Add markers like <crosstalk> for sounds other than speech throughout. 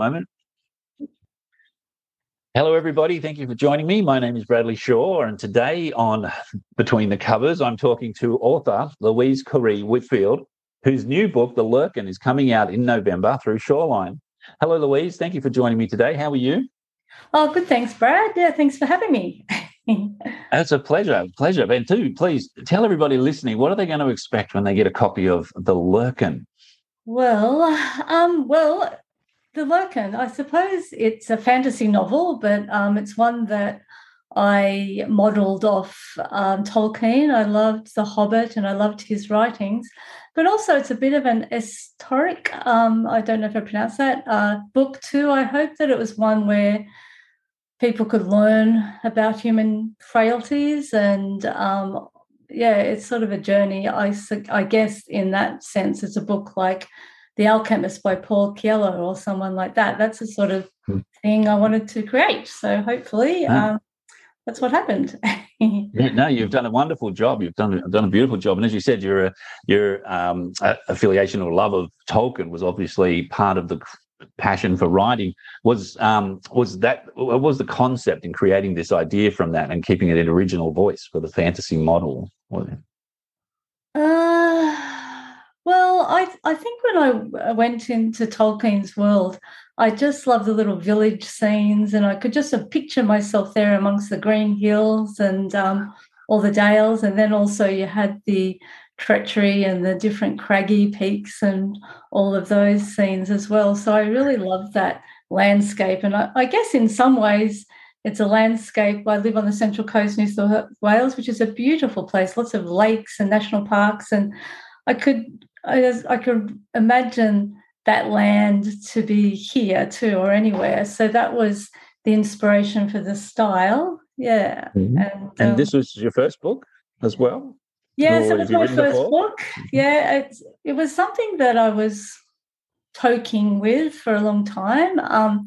Moment. Hello, everybody. Thank you for joining me. My name is Bradley Shaw, and today on <laughs> Between the Covers, I'm talking to author Louise Corree Whitfield, whose new book, The Lurkin, is coming out in November through Shawline. Hello, Louise. Thank you for joining me today. How are you? Oh, good. Thanks, Brad. Yeah, thanks for having me. <laughs> It's a pleasure. Pleasure. And too, please tell everybody listening what are they going to expect when they get a copy of The Lurkin? Well, um, well, the Lurkin, I suppose it's a fantasy novel, but um, it's one that I modelled off um, Tolkien. I loved The Hobbit and I loved his writings, but also it's a bit of an historic, um, I don't know if I pronounce that, uh, book too. I hope that it was one where people could learn about human frailties and um, yeah, it's sort of a journey. I, I guess in that sense, it's a book like the Alchemist by Paul Coelho or someone like that. That's the sort of hmm. thing I wanted to create. So hopefully, um, that's what happened. <laughs> yeah, no, you've done a wonderful job. You've done done a beautiful job, and as you said, your your um, affiliation or love of Tolkien was obviously part of the passion for writing. Was um, was that what was the concept in creating this idea from that and keeping it in original voice for the fantasy model? Uh well, I I think when I went into Tolkien's world, I just love the little village scenes, and I could just sort of picture myself there amongst the green hills and um, all the dales, and then also you had the treachery and the different craggy peaks and all of those scenes as well. So I really love that landscape, and I, I guess in some ways it's a landscape. I live on the central coast, New South Wales, which is a beautiful place, lots of lakes and national parks, and I could I, I could imagine that land to be here too or anywhere. So that was the inspiration for the style. Yeah. Mm-hmm. And, and um, this was your first book as well? Yes, it was my first before? book. Mm-hmm. Yeah, it, it was something that I was toking with for a long time. Um,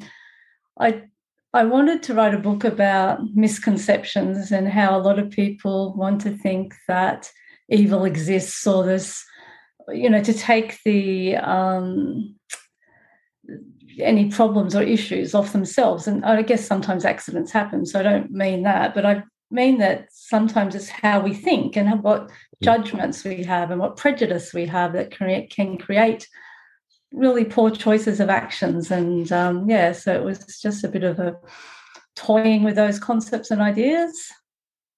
I I wanted to write a book about misconceptions and how a lot of people want to think that evil exists or there's you know, to take the um, any problems or issues off themselves. And I guess sometimes accidents happen, so I don't mean that, but I mean that sometimes it's how we think and what judgments we have and what prejudice we have that create, can create really poor choices of actions. And um, yeah, so it was just a bit of a toying with those concepts and ideas.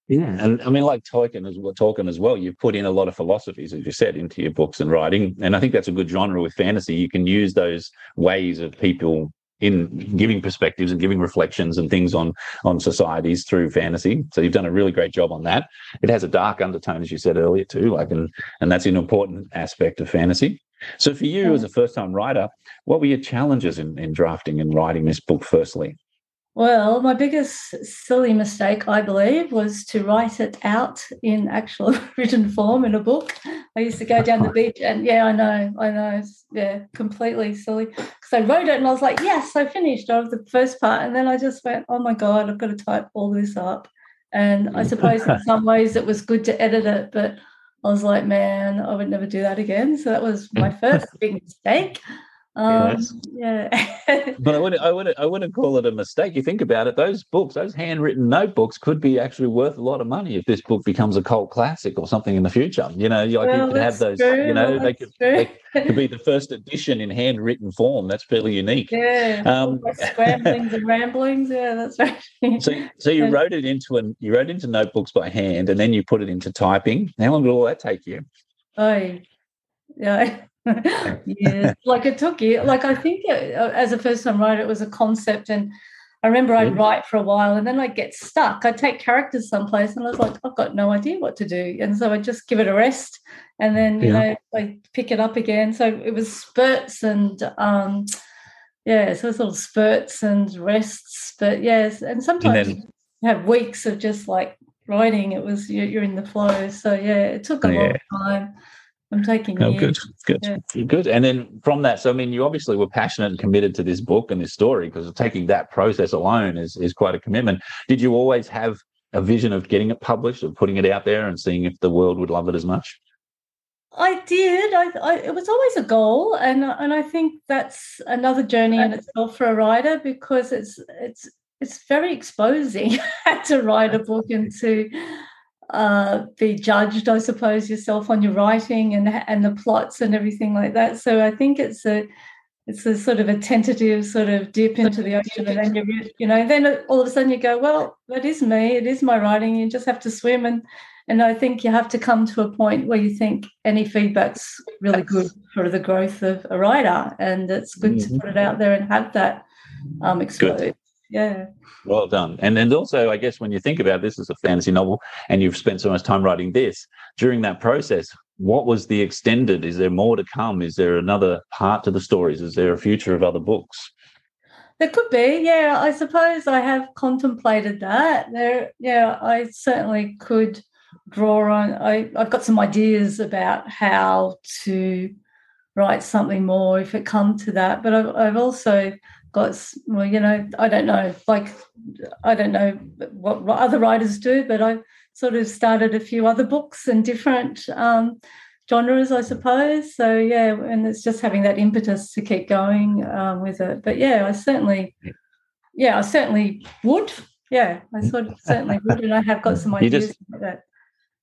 Yeah, and I mean, like Tolkien as well, Tolkien as well. You've put in a lot of philosophies, as you said, into your books and writing, and I think that's a good genre with fantasy. You can use those ways of people in giving perspectives and giving reflections and things on on societies through fantasy. So you've done a really great job on that. It has a dark undertone, as you said earlier, too. Like, and and that's an important aspect of fantasy. So for you, as a first time writer, what were your challenges in, in drafting and writing this book? Firstly. Well, my biggest silly mistake, I believe, was to write it out in actual <laughs> written form in a book. I used to go down the beach and yeah, I know, I know, yeah, completely silly. Because I wrote it and I was like, yes, I finished of the first part. And then I just went, oh my God, I've got to type all this up. And I suppose in <laughs> some ways it was good to edit it, but I was like, man, I would never do that again. So that was my <laughs> first big mistake. Um, yeah. <laughs> but I wouldn't, I wouldn't, I wouldn't call it a mistake. You think about it; those books, those handwritten notebooks, could be actually worth a lot of money if this book becomes a cult classic or something in the future. You know, like well, you could have those. True. You know, they could, they could be the first edition in handwritten form. That's fairly unique. Yeah. Um, scramblings and ramblings. Yeah, that's right. so, so you wrote it into an, you wrote into notebooks by hand, and then you put it into typing. How long did all that take you? Oh, yeah. <laughs> yeah, like it took you. Like I think it, uh, as a first time writer, it was a concept, and I remember I'd write for a while and then I'd get stuck. I'd take characters someplace and I was like, I've got no idea what to do. And so I'd just give it a rest and then, you yeah. know, I pick it up again. So it was spurts and, um, yeah, so it's little spurts and rests. But yes, and sometimes and then, you have weeks of just like writing. It was, you're, in the flow. So yeah, it took a oh, long time. I'm taking. Oh, good, good, yeah. good. And then from that, so I mean, you obviously were passionate and committed to this book and this story because taking that process alone is is quite a commitment. Did you always have a vision of getting it published, of putting it out there, and seeing if the world would love it as much? I did. I, I, it was always a goal, and and I think that's another journey in itself for a writer because it's it's it's very exposing <laughs> to write a book and to uh, be judged, I suppose, yourself on your writing and and the plots and everything like that. So I think it's a it's a sort of a tentative sort of dip into the ocean, and then you you know then all of a sudden you go, well, that is me. It is my writing. You just have to swim and. And I think you have to come to a point where you think any feedback's really good for the growth of a writer, and it's good mm-hmm. to put it out there and have that um, exposed. Yeah. Well done. And and also, I guess when you think about this as a fantasy novel, and you've spent so much time writing this, during that process, what was the extended? Is there more to come? Is there another part to the stories? Is there a future of other books? There could be, yeah. I suppose I have contemplated that. There, yeah, I certainly could draw on. I, I've got some ideas about how to write something more if it come to that. But I've, I've also got well you know i don't know like i don't know what, what other writers do but i sort of started a few other books and different um, genres i suppose. So yeah and it's just having that impetus to keep going um, with it. But yeah i certainly yeah i certainly would. Yeah i sort of certainly would and i have got some ideas just, like that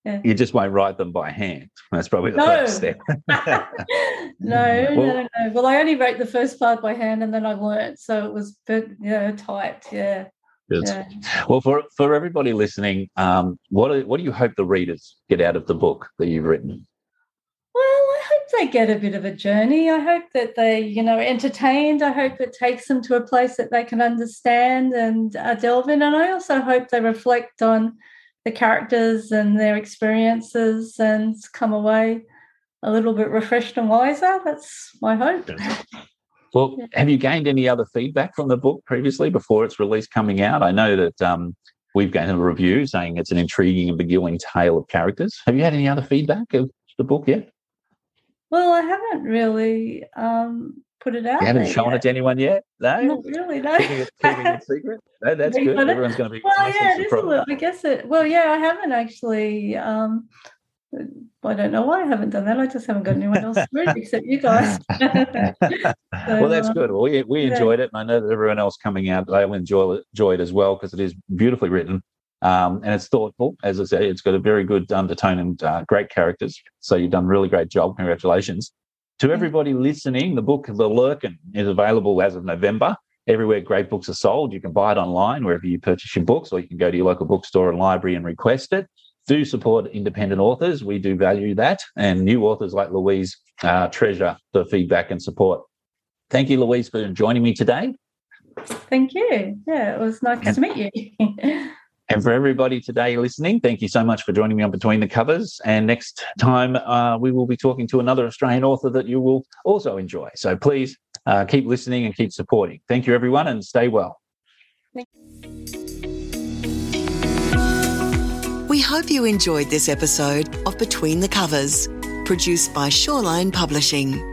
yeah. You just won't write them by hand. That's probably the no. first step. <laughs> <laughs> no, well, no, no. Well, I only wrote the first part by hand, and then I learnt, so it was, but yeah, typed. Yeah. Yeah. Well, for for everybody listening, um, what do, what do you hope the readers get out of the book that you've written? Well, I hope they get a bit of a journey. I hope that they, you know, entertained. I hope it takes them to a place that they can understand and uh, delve in. And I also hope they reflect on the characters and their experiences and come away a little bit refreshed and wiser. That's my hope. Well, have you gained any other feedback from the book previously before its release coming out? I know that um, we've gained a review saying it's an intriguing and beguiling tale of characters. Have you had any other feedback of the book yet? Well, I haven't really. Um, put it out. You haven't shown yet. it to anyone yet? No, not really. No, keeping it, keeping it <laughs> secret. No, that's good. Everyone's going to be. Well, yeah, it is a little. I guess it. Well, yeah, I haven't actually. Um, I don't know why I haven't done that. I just haven't got anyone else to read <laughs> except you guys. so, <laughs> well, that's good. Well, we we enjoyed yeah. it, and I know that everyone else coming out they'll enjoy it, enjoy it as well because it is beautifully written. Um, and it's thoughtful. As I say, it's got a very good undertone and uh, great characters. So you've done a really great job. Congratulations. To everybody listening, the book The Lurkin is available as of November. Everywhere great books are sold, you can buy it online wherever you purchase your books, or you can go to your local bookstore and library and request it. Do support independent authors. We do value that. And new authors like Louise uh, treasure the feedback and support. Thank you, Louise, for joining me today. Thank you. Yeah, it was nice and, to meet you. <laughs> And for everybody today listening, thank you so much for joining me on Between the Covers. And next time, uh, we will be talking to another Australian author that you will also enjoy. So please uh, keep listening and keep supporting. Thank you, everyone, and stay well. We hope you enjoyed this episode of Between the Covers, produced by Shawline Publishing.